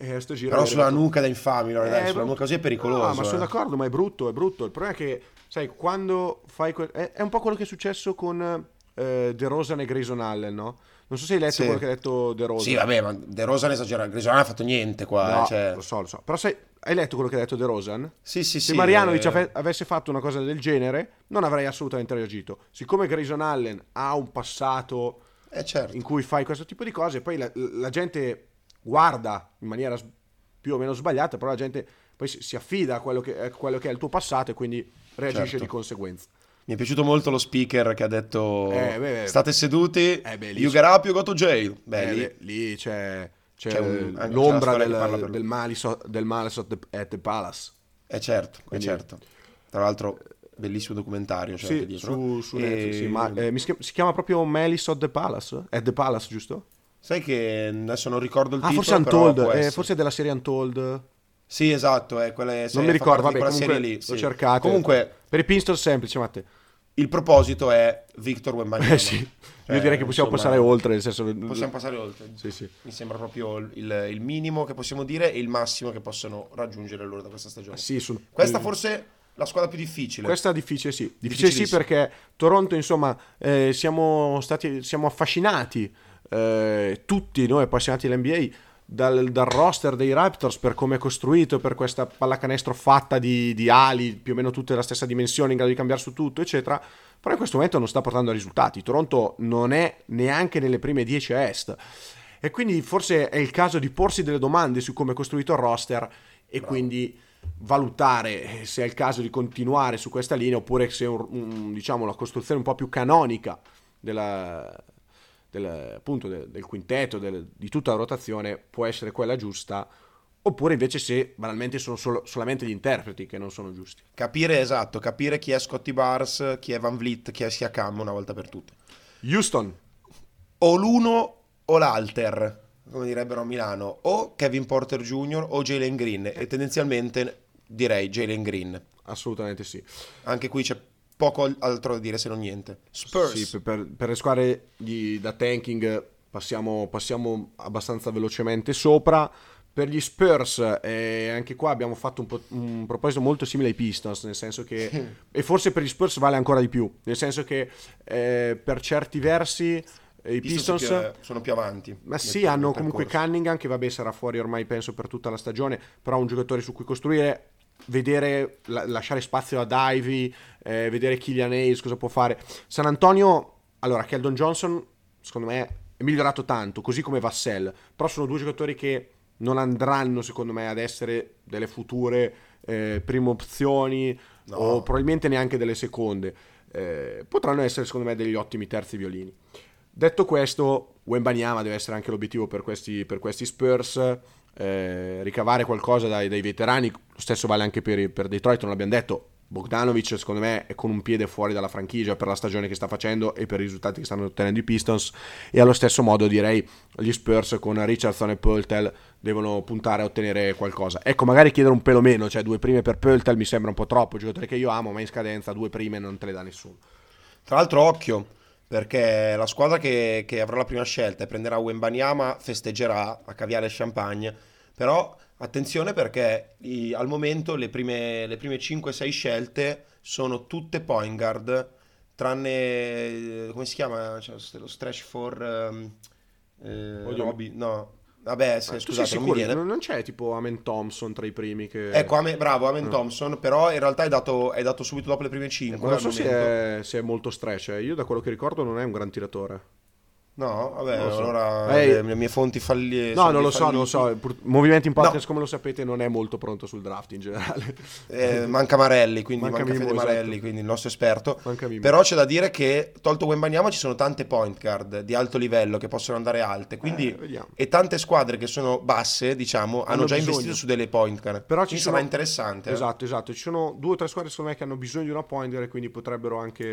Eh, però sulla detto... nuca da infami, no, eh, sulla nuca così è pericoloso. No, ma eh. sono d'accordo, ma è brutto, è brutto. Il problema è che, sai, quando fai... Que... È, è, un po' quello che è successo con eh, De Rosa e Grayson Allen, no? Non so se hai letto sì. quello che ha detto De Rosa. Sì, vabbè, ma De Rosa ne esagera. Grayson non ha fatto niente qua. No, cioè... lo so, lo so. Però sai, hai letto quello che ha detto De Rosan? Sì, sì, Se sì. Se Marianovic eh... avesse fatto una cosa del genere, non avrei assolutamente reagito. Siccome Grayson Allen ha un passato eh, certo. in cui fai questo tipo di cose, poi la, la gente guarda in maniera più o meno sbagliata, però la gente poi si, affida a quello, che, a quello, che, è il tuo passato e quindi reagisce certo. di conseguenza. Mi è piaciuto molto lo speaker che ha detto eh, beh, state seduti, eh, beh, you get up, you go to jail. Beh, eh, lì... Beh, lì c'è, c'è, c'è un, l'ombra c'è del, del, Malice, del Malice at the Palace. Eh certo, Quindi... eh certo. Tra l'altro bellissimo documentario cioè sì, su, su e... Netflix, sì, ma, eh, si chiama proprio Malice at the Palace? At the Palace, giusto? Sai che adesso non ricordo il Ah, titolo, forse Untold, eh, forse è della serie Untold. Sì, esatto, è quella, Non mi ricordo, vabbè, quella comunque serie lì. sì. cercate. Comunque, Per i Pistons semplice, Matte. Il proposito è Victor Wembanyama. Eh sì, Cioè, io direi che possiamo insomma, passare oltre, nel senso... Possiamo passare oltre. Sì, sì. Mi sembra proprio il, il minimo che possiamo dire e il massimo che possono raggiungere loro da questa stagione. Sì, sul- Questa il- forse è la squadra più difficile. Questa è difficile, sì. Difficile sì perché Toronto, insomma, eh, siamo stati siamo affascinati eh, tutti noi appassionati dell'NBA dal, dal roster dei Raptors per come è costruito, per questa pallacanestro fatta di, di ali, più o meno tutte della stessa dimensione, in grado di cambiare su tutto, eccetera. Però in questo momento non sta portando risultati. Toronto non è neanche nelle prime 10 a est. E quindi forse è il caso di porsi delle domande su come è costruito il roster e quindi valutare se è il caso di continuare su questa linea oppure se è un- un- diciamo, la costruzione un po' più canonica della, del, appunto, del, del quintetto, del- di tutta la rotazione può essere quella giusta oppure invece se banalmente sono solo- solamente gli interpreti che non sono giusti. Capire esatto, capire chi è Scotty Barnes, chi è Van Vliet, chi è Siakam una volta per tutte. Houston, O l'uno o l'alter, come direbbero a Milano, o Kevin Porter Jr. o Jalen Green e tendenzialmente direi Jalen Green. assolutamente sì. Anche qui c'è poco altro da dire se non niente. Spurs. Sì, per, per le squadre di- da tanking passiamo, passiamo abbastanza velocemente sopra. Per gli Spurs, eh, anche qua abbiamo fatto un, po- un proposito molto simile ai Pistons, nel senso che, e forse per gli Spurs vale ancora di più, nel senso che eh, per certi versi eh, i Pistons Pistons... più- sono più avanti. Ma sì, hanno comunque percorso. Cunningham che vabbè sarà fuori ormai penso per tutta la stagione, però un giocatore su cui costruire, vedere, la- lasciare spazio ad Ivy, eh, vedere Killian Hayes cosa può fare. San Antonio, allora Keldon Johnson secondo me è migliorato tanto, così come Vassell, però sono due giocatori che non andranno secondo me ad essere delle future eh, prime opzioni No. o probabilmente neanche delle seconde. Eh, potranno essere secondo me degli ottimi terzi violini. Detto questo, Wembanyama deve essere anche l'obiettivo per questi, per questi Spurs, eh, ricavare qualcosa dai, dai veterani, lo stesso vale anche per, per Detroit, non l'abbiamo detto, Bogdanovic secondo me è con un piede fuori dalla franchigia per la stagione che sta facendo e per i risultati che stanno ottenendo i Pistons e allo stesso modo direi gli Spurs con Richardson e Pöltel devono puntare a ottenere qualcosa. Ecco, magari chiedere un pelo meno, cioè due prime per Pöltel mi sembra un po' troppo, giocatore che io amo, ma in scadenza due prime non te le dà nessuno. Tra l'altro, occhio, perché la squadra che, che avrà la prima scelta e prenderà Wembanyama festeggerà a caviare e champagne. Però attenzione perché i- al momento le prime, le prime 5-6 scelte sono tutte point guard, tranne come si chiama? Cioè, lo stretch for ehm, eh. Robbie- No, vabbè, se- sei scusate, non viene. Non, c'è tipo Amen Thompson tra i primi che... Ecco, Ame- bravo, Amen Mm. Thompson, però in realtà è dato, è dato subito dopo le prime 5 non so se è, se è molto stretch, eh. io da quello che ricordo non è un gran tiratore. No, vabbè, so. allora Eh, le, mie fonti falli No, non lo so, non lo so. Pur- Movimenti in podcast, No. come lo sapete, non è molto pronto sul draft in generale. Eh, manca Marelli, quindi Manca manca, Mimmo, Fede Marelli, esatto. quindi il nostro esperto. Però c'è da dire che, tolto Wembanyama, ci sono tante point guard di alto livello che possono andare alte. Quindi, Eh, vediamo. e tante squadre che sono basse, diciamo, hanno, Hanno già bisogno. investito su delle point guard. Però ci Quindi sono... sarà interessante. eh. Esatto, esatto. Ci sono due o tre squadre, secondo me, che hanno bisogno di una pointer e quindi potrebbero anche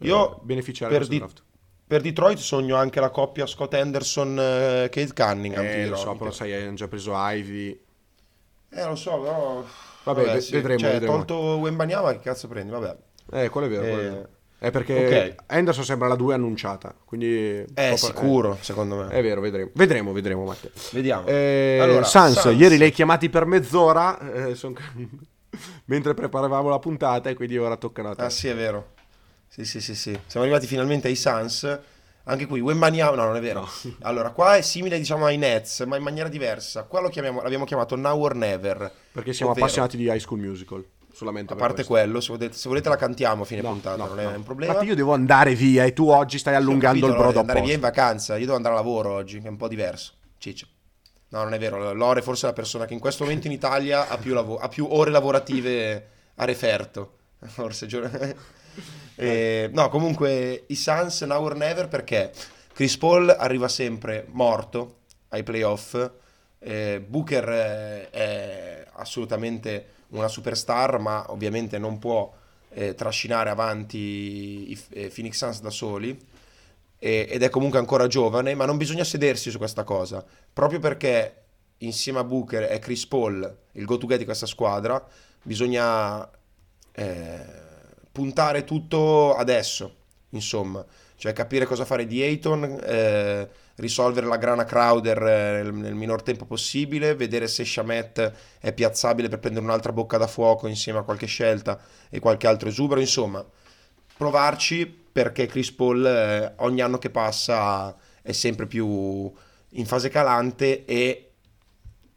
eh, Io, beneficiare per da questo di- draft. Per Detroit sogno anche la coppia Scott Henderson e Kate Cunningham. Eh, lo so, però sai, hanno già preso Ivy. Eh, lo so, però... Vabbè, ve- vedremo, Cioè, vedremo. tolto Wembanyama, che cazzo prendi? Vabbè. Eh, quello è vero. quello è Eh, vero. È perché ok. Henderson sembra la 2 annunciata. Quindi... È sicuro, secondo me. eh, È vero, vedremo. Vedremo, vedremo, Matteo. Vediamo. Eh, Allora, Sans, Sans. ieri li hai chiamati per mezz'ora eh, son- <laughs> mentre preparavamo la puntata e quindi ora toccano a te. Ah sì, è vero. Sì, sì, sì, sì. Siamo arrivati finalmente ai Suns. Anche qui, Wembanyama, no, non è vero. <laughs> Allora, qua è simile, diciamo, ai Nets, ma in maniera diversa. Qua lo chiamiamo, l'abbiamo chiamato Now or Never. perché siamo ovvero, appassionati di High School Musical. Solamente A parte questo. quello, se volete, se volete la cantiamo a fine No, puntata, no, non è no. un problema. Infatti io devo andare via e tu oggi stai allungando capito, il brodo no, andare via in vacanza. Io devo andare a lavoro oggi, che è un po' diverso. Ciccio. No, non è vero. Lore forse è la persona che in questo momento in Italia ha più, lavo- ha più ore lavorative a referto. <laughs> Forse. giuro. Eh, no, comunque i Suns now or never perché Chris Paul arriva sempre morto ai playoff. eh, Booker eh, è assolutamente una superstar, ma ovviamente non può eh, trascinare avanti i eh, Phoenix Suns da soli. e- ed è comunque ancora giovane, ma non bisogna sedersi su questa cosa, proprio perché insieme a Booker è Chris Paul il go-to-get di questa squadra, bisogna eh, puntare tutto adesso, insomma, cioè capire cosa fare di Ayton, eh, risolvere la grana Crowder eh, nel, minor tempo possibile, vedere se Shamet è piazzabile per prendere un'altra bocca da fuoco insieme a qualche scelta e qualche altro esubero, insomma, provarci perché Chris Paul eh, ogni anno che passa è sempre più in fase calante e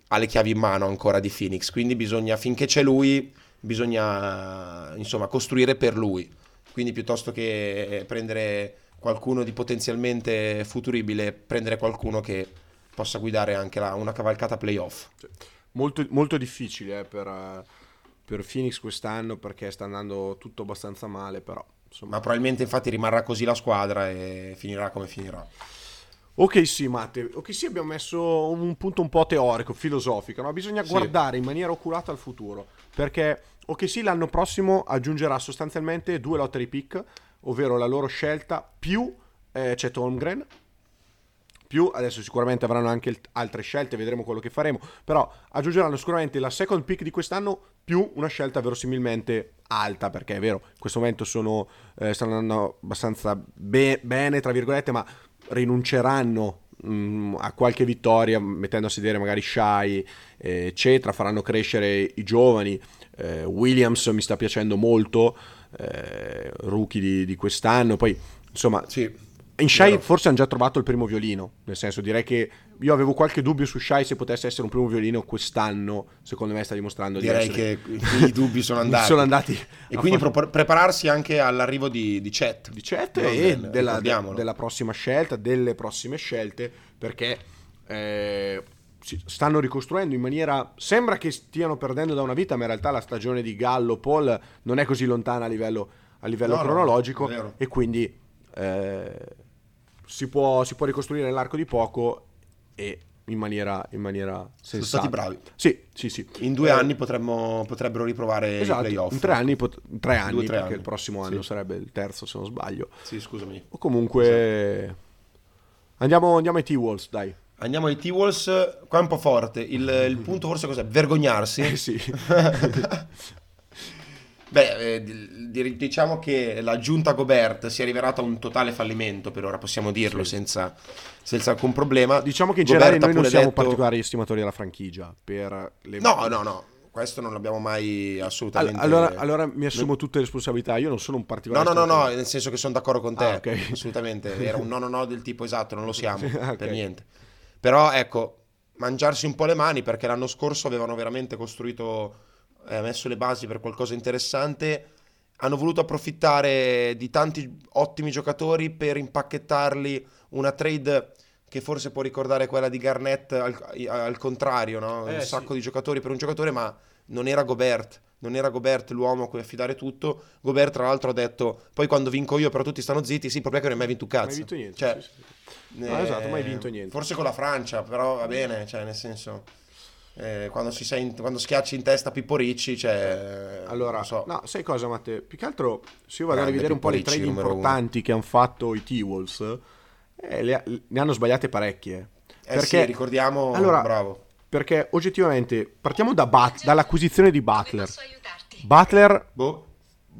ha le chiavi in mano ancora di Phoenix, quindi bisogna, finché c'è lui, bisogna insomma costruire per lui. Quindi piuttosto che prendere qualcuno di potenzialmente futuribile, prendere qualcuno che possa guidare anche la- una cavalcata playoff. Molto, molto difficile eh, per, eh, per Phoenix quest'anno perché sta andando tutto abbastanza male, però insomma. Ma probabilmente infatti rimarrà così la squadra e finirà come finirà. Ok sì Matte, ok sì abbiamo messo un punto un po' teorico, filosofico, no? bisogna Sì. guardare in maniera oculata al futuro, perché ok sì l'anno prossimo aggiungerà sostanzialmente due lottery pick, ovvero la loro scelta più eh, Chet Holmgren, più adesso sicuramente avranno anche altre scelte, vedremo quello che faremo, però aggiungeranno sicuramente la second pick di quest'anno più una scelta verosimilmente alta, perché è vero, in questo momento sono, eh, stanno andando abbastanza be- bene, tra virgolette, ma rinunceranno mm, a qualche vittoria mettendo a sedere magari Shai, eh, eccetera, faranno crescere i giovani, eh, Williams mi sta piacendo molto, eh, rookie di, di quest'anno, poi insomma Sì. in Shai forse hanno già trovato il primo violino, nel senso direi che io avevo qualche dubbio su Shai se potesse essere un primo violino quest'anno, secondo me sta dimostrando Direi di essere. che i dubbi sono <laughs> andati. Sono andati E quindi pro- prepararsi anche all'arrivo di, di Chet. di Chet e del- della, della prossima scelta, delle prossime scelte, perché eh, stanno ricostruendo in maniera... Sembra che stiano perdendo da una vita, ma in realtà la stagione di Gallo, Paul non è così lontana a livello, a livello No, no, cronologico vero. e quindi eh, si, può, si può ricostruire nell'arco di poco e in maniera, in maniera Sono sensata. stati bravi. Sì, sì, sì. In due Eh, anni potremmo, potrebbero riprovare Esatto, i playoff. in tre anni, pot- tre anni Due, tre perché anni. il prossimo anno Sì. sarebbe il terzo se non sbaglio. Sì, scusami. O comunque andiamo, andiamo ai T-Wolves, dai. Andiamo ai T-Wolves. Qua è un po' forte. Il, il punto forse cos'è? Vergognarsi. Eh sì. <laughs> Beh, eh, di- di- diciamo che l'aggiunta Gobert si è rivelata un totale fallimento per ora, possiamo dirlo senza, senza alcun problema. Diciamo che in Gobert generale noi non siamo detto- particolari estimatori della franchigia per le No, no, no, questo non l'abbiamo mai assolutamente... allora, allora mi assumo tutte le responsabilità. Io non sono un No, particolare no, no, no, estimatore. nel senso che sono d'accordo con te, Ah, ok. assolutamente. Era un <laughs> no, no, no del tipo esatto, non lo siamo, <laughs> Ah, ok. per niente. Però ecco, mangiarsi un po' le mani perché l'anno scorso avevano veramente costruito, eh, messo le basi per qualcosa di interessante. Hanno voluto approfittare di tanti ottimi giocatori per impacchettarli una trade che forse può ricordare quella di Garnett al, al contrario, no? Eh, un sì. sacco di giocatori per un giocatore, ma non era Gobert, non era Gobert l'uomo a cui affidare tutto. Gobert, tra l'altro, ha detto: Poi quando vinco io, però tutti stanno zitti. Sì, è che non hai mai vinto un Non cazzo. hai vinto niente. Cioè, sì, sì. No, esatto, mai vinto niente. Forse con la Francia, però va bene, cioè, nel senso. eh, quando, si in- quando schiacci in testa Pippo Ricci, cioè. Allora, non so. no, sai cosa, Matte? Più che altro, se io vado a Grande rivedere un po' le Pippo Ricci, trade numero uno. importanti che hanno fatto i T-Wolves, eh, le- ne hanno sbagliate parecchie. Eh sì, ricordiamo. allora, bravo. Perché oggettivamente partiamo da But- dall'acquisizione di Butler. posso aiutarti? Butler Boh.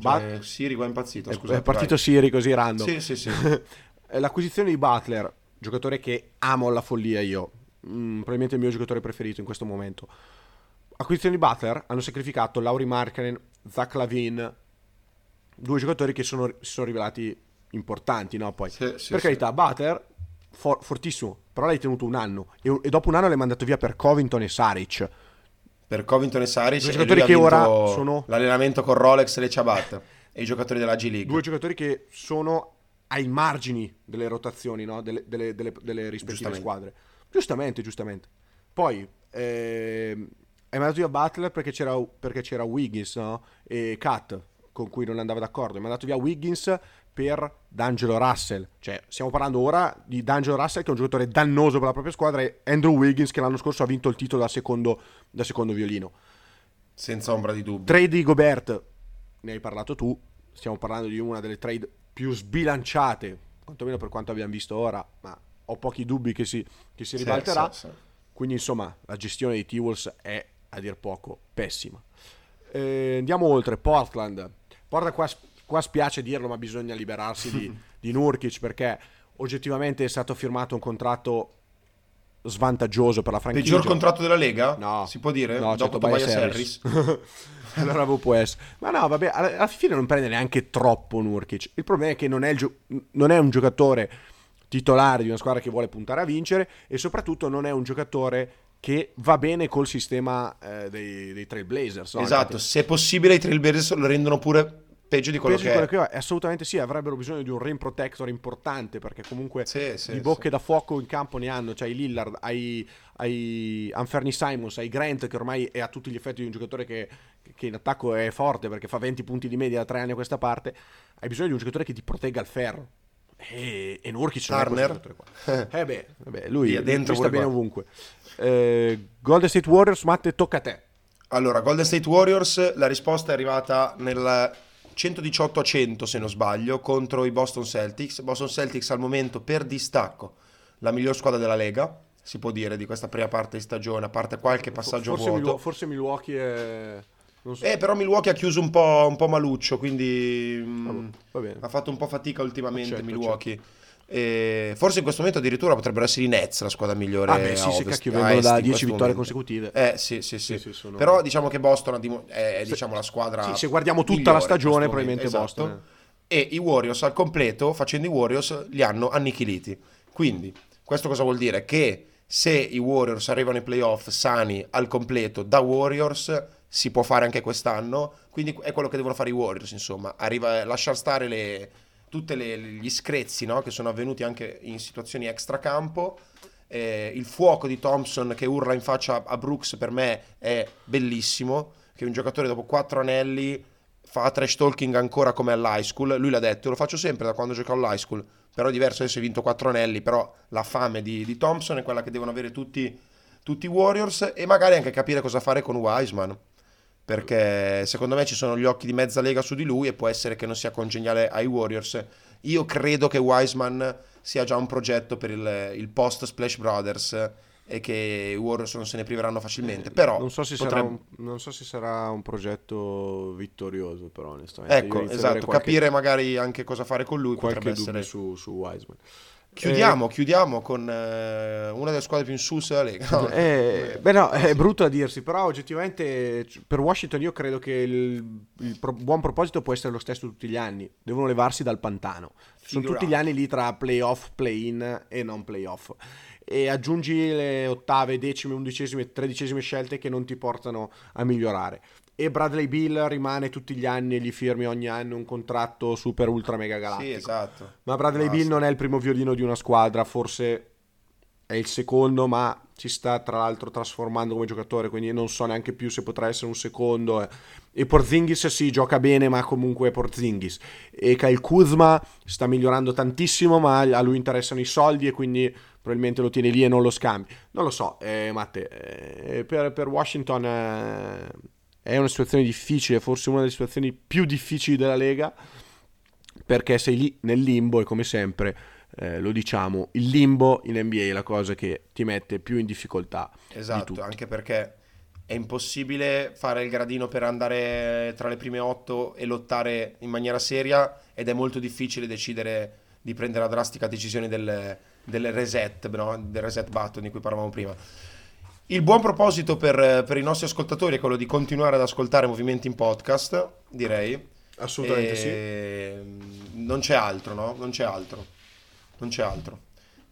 Cioè, Siri qua è impazzito. è, Scusate, è partito vai. Siri così random. Sì, sì, sì. <laughs> Eh, L'acquisizione di Butler, giocatore che amo alla follia io, mm, probabilmente il mio giocatore preferito in questo momento. Acquisizione di Butler, hanno sacrificato Lauri Markkanen, Zach Lavin, due giocatori che sono- si sono rivelati importanti, no? Poi, Sì, sì, per sì. carità, Butler, for- fortissimo, però l'hai tenuto un anno e, e dopo un anno l'hai mandato via per Covington e Saric. per Covington e Saric Due giocatori che ora sono- l'allenamento con Rolex e le ciabatte e i giocatori della G League Due giocatori che sono ai margini delle rotazioni, no? delle, delle- delle- delle rispettive Giustamente. squadre. Giustamente, giustamente. Poi ehm, è mandato via Butler perché c'era, perché c'era Wiggins no? e Kat con cui non andava d'accordo. È mandato via Wiggins per D'Angelo Russell. Cioè, stiamo parlando ora di D'Angelo Russell che è un giocatore dannoso per la propria squadra e Andrew Wiggins che l'anno scorso ha vinto il titolo da secondo, da secondo violino. senza ombra di dubbio Trade di Gobert, ne hai parlato tu, stiamo parlando di una delle trade più sbilanciate quantomeno per quanto abbiamo visto ora, ma ho pochi dubbi che si, che si ribalterà. Sì, sì, sì. Quindi insomma la gestione dei T-Wolves è a dir poco pessima. Eh, andiamo oltre, Portland. Portland qua, qua spiace dirlo, ma bisogna liberarsi di, <laughs> di Nurkic perché oggettivamente è stato firmato un contratto svantaggioso per la franchigia. Peggior contratto della Lega? No. Si può dire? No, Dopo certo, Tobias Harris. Harris. <laughs> <laughs> allora può essere. Ma no, vabbè, alla fine non prende neanche troppo Nurkic. Il problema è che non è, gio- non è un giocatore titolare di una squadra che vuole puntare a vincere e soprattutto non è un giocatore che va bene col sistema eh, dei, dei Trailblazers. no? Esatto, Infatti, se è possibile i Trailblazers lo rendono pure peggio di quello peggio che di è. quello che è, assolutamente sì, avrebbero bisogno di un rim protector importante perché comunque Sì, sì, di bocche sì. da fuoco in campo ne hanno, c'hai Lillard, hai, hai Anferni Simons, hai Grant che ormai è a tutti gli effetti di un giocatore che, che in attacco è forte perché fa 20 punti di media da tre anni a questa parte, hai bisogno di un giocatore che ti protegga al ferro. E, e Nurkic non Turner? qua. Eh beh, vabbè, lui, Via, dentro lui sta bene qua. ovunque. Eh, Golden State Warriors, Matte, tocca a te. Allora, Golden State Warriors, la risposta è arrivata nel 118 a 100 se non sbaglio contro i Boston Celtics. Boston Celtics al momento per distacco la miglior squadra della Lega, si può dire, di questa prima parte di stagione, a parte qualche passaggio forse, vuoto. Milwa- forse Milwaukee è... So. Eh, però Milwaukee ha chiuso un po', un po' maluccio, quindi mm, va bene. ha fatto un po' fatica ultimamente Accetto, Milwaukee. E forse in questo momento addirittura potrebbero essere i Nets la squadra migliore Ah beh sì, sì, cacchio, vengono est da in 10 questo vittorie momento. consecutive. Eh sì, sì, sì. Sì, sì, sono- Però diciamo che Boston dimo- è diciamo, la squadra Sì, se guardiamo tutta la stagione, probabilmente esatto. Boston, E i Warriors al completo, facendo i Warriors, li hanno annichiliti. Quindi, questo cosa vuol dire? Che se i Warriors arrivano ai playoff sani al completo da Warriors, si può fare anche quest'anno. Quindi è quello che devono fare i Warriors, insomma. Arriva, lasciare stare le, tutti gli screzzi no? che sono avvenuti anche in situazioni extracampo. Eh, il fuoco di Thompson che urla in faccia a Brooks per me è bellissimo. Che un giocatore dopo quattro anelli fa trash talking ancora come all'high school. Lui l'ha detto, lo faccio sempre da quando gioco all'high school. Però è diverso adesso hai vinto quattro anelli. Però la fame di, di Thompson è quella che devono avere tutti i Warriors. E magari anche capire cosa fare con Wiseman. Perché secondo me ci sono gli occhi di mezza lega su di lui e può essere che non sia congeniale ai Warriors. Io credo che Wiseman sia già un progetto per il, il post Splash Brothers e che i Warriors non se ne priveranno facilmente. Però non so, se sarà potrebbe- un, non so se sarà un progetto vittorioso, però onestamente. Ecco, esatto, qualche- capire magari anche cosa fare con lui qualche potrebbe essere... su, su Wiseman. Chiudiamo, chiudiamo con eh, una delle squadre più insulse della Lega. No, Eh, beh no, è brutto da dirsi, però oggettivamente per Washington io credo che il, il pro- buon proposito può essere lo stesso tutti gli anni. Devono levarsi dal pantano. Sono tutti gli anni lì tra playoff, play-in e non playoff. E aggiungi le ottave, decime, undicesime, tredicesime scelte che non ti portano a migliorare. E Bradley Bill rimane tutti gli anni e gli firmi ogni anno un contratto super ultra mega galattico. Sì, esatto. Ma Bradley Basta. Bill non è il primo violino di una squadra, forse è il secondo, ma si sta tra l'altro trasformando come giocatore, quindi non so neanche più se potrà essere un secondo. eh. E Porzingis sì, gioca bene, ma comunque è Porzingis. E Kyle Kuzma sta migliorando tantissimo, ma a lui interessano i soldi e quindi probabilmente lo tiene lì e non lo scambi. Non lo so, eh, Matte, eh, per, per Washington eh, è una situazione difficile, forse una delle situazioni più difficili della Lega perché sei lì nel limbo e come sempre eh, lo diciamo, il limbo in NBA è la cosa che ti mette più in difficoltà di Esatto, tutti. anche perché è impossibile fare il gradino per andare tra le prime otto e lottare in maniera seria ed è molto difficile decidere di prendere la drastica decisione del, del reset, no? del reset button di cui parlavamo prima. Il buon proposito per, per i nostri ascoltatori è quello di continuare ad ascoltare movimenti in podcast, direi. Assolutamente sì. E, Non c'è altro, no? Non c'è altro. Non c'è altro.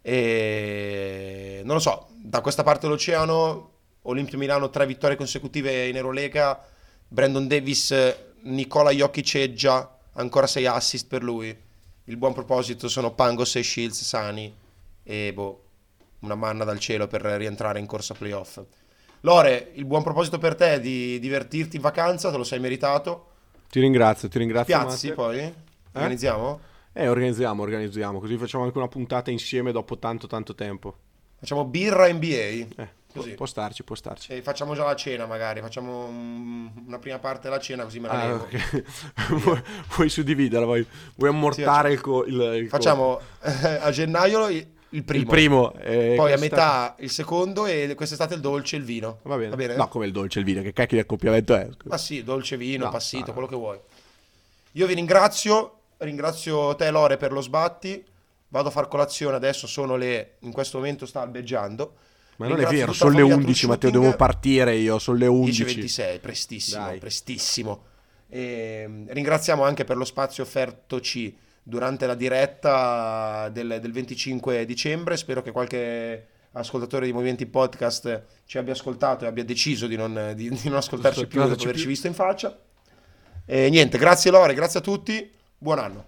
E non lo so, da questa parte dell'oceano, Olimpio Milano, tre vittorie consecutive in Eurolega, Brandon Davis, Nicola Jokic ancora sei assist per lui. Il buon proposito sono Pangos e Shields sani e boh, una manna dal cielo per rientrare in corsa playoff. Lore, il buon proposito per te è di divertirti in vacanza, te lo sei meritato. Ti ringrazio, ti ringrazio. Piazzi Matte. poi? Organizziamo? Eh, organizziamo, organizziamo, così facciamo anche una puntata insieme dopo tanto tanto tempo. Facciamo birra NBA. Eh, Così. Può starci, può starci. E facciamo già la cena magari, facciamo un- una prima parte della cena così me la Ah, levo. ok. <laughs> vuoi, vuoi suddividerla, vuoi, vuoi ammortare il, co- il, il co- Facciamo <laughs> eh, a gennaio il, primo, il primo. eh, poi a questa- metà il secondo e quest'estate il dolce e il vino. Va bene. Va bene? No, come il dolce e il vino, che cacchio di accoppiamento è? Ma sì, dolce vino, No, passito, no. quello che vuoi. Io vi ringrazio, ringrazio te Lore per lo sbatti. Vado a far colazione adesso, sono le in questo momento sta albeggiando. Ma non è vero, sono le famiglia 11, True Matteo, devo partire io, sono le 11. 10.26, prestissimo, Dai. prestissimo. E, mm, ringraziamo anche per lo spazio offertoci durante la diretta del, del 25 dicembre. Spero che qualche ascoltatore di Movimenti Podcast ci abbia ascoltato e abbia deciso di non, di- di non ascoltarci più dopo averci più. visto in faccia. E niente, grazie Lore, grazie a tutti, buon anno.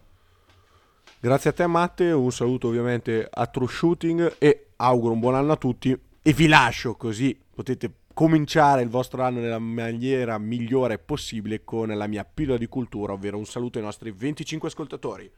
Grazie a te Matte, un saluto ovviamente a True Shooting e auguro un buon anno a tutti e vi lascio così potete cominciare il vostro anno nella maniera migliore possibile con la mia pillola di cultura, ovvero un saluto ai nostri 25 ascoltatori.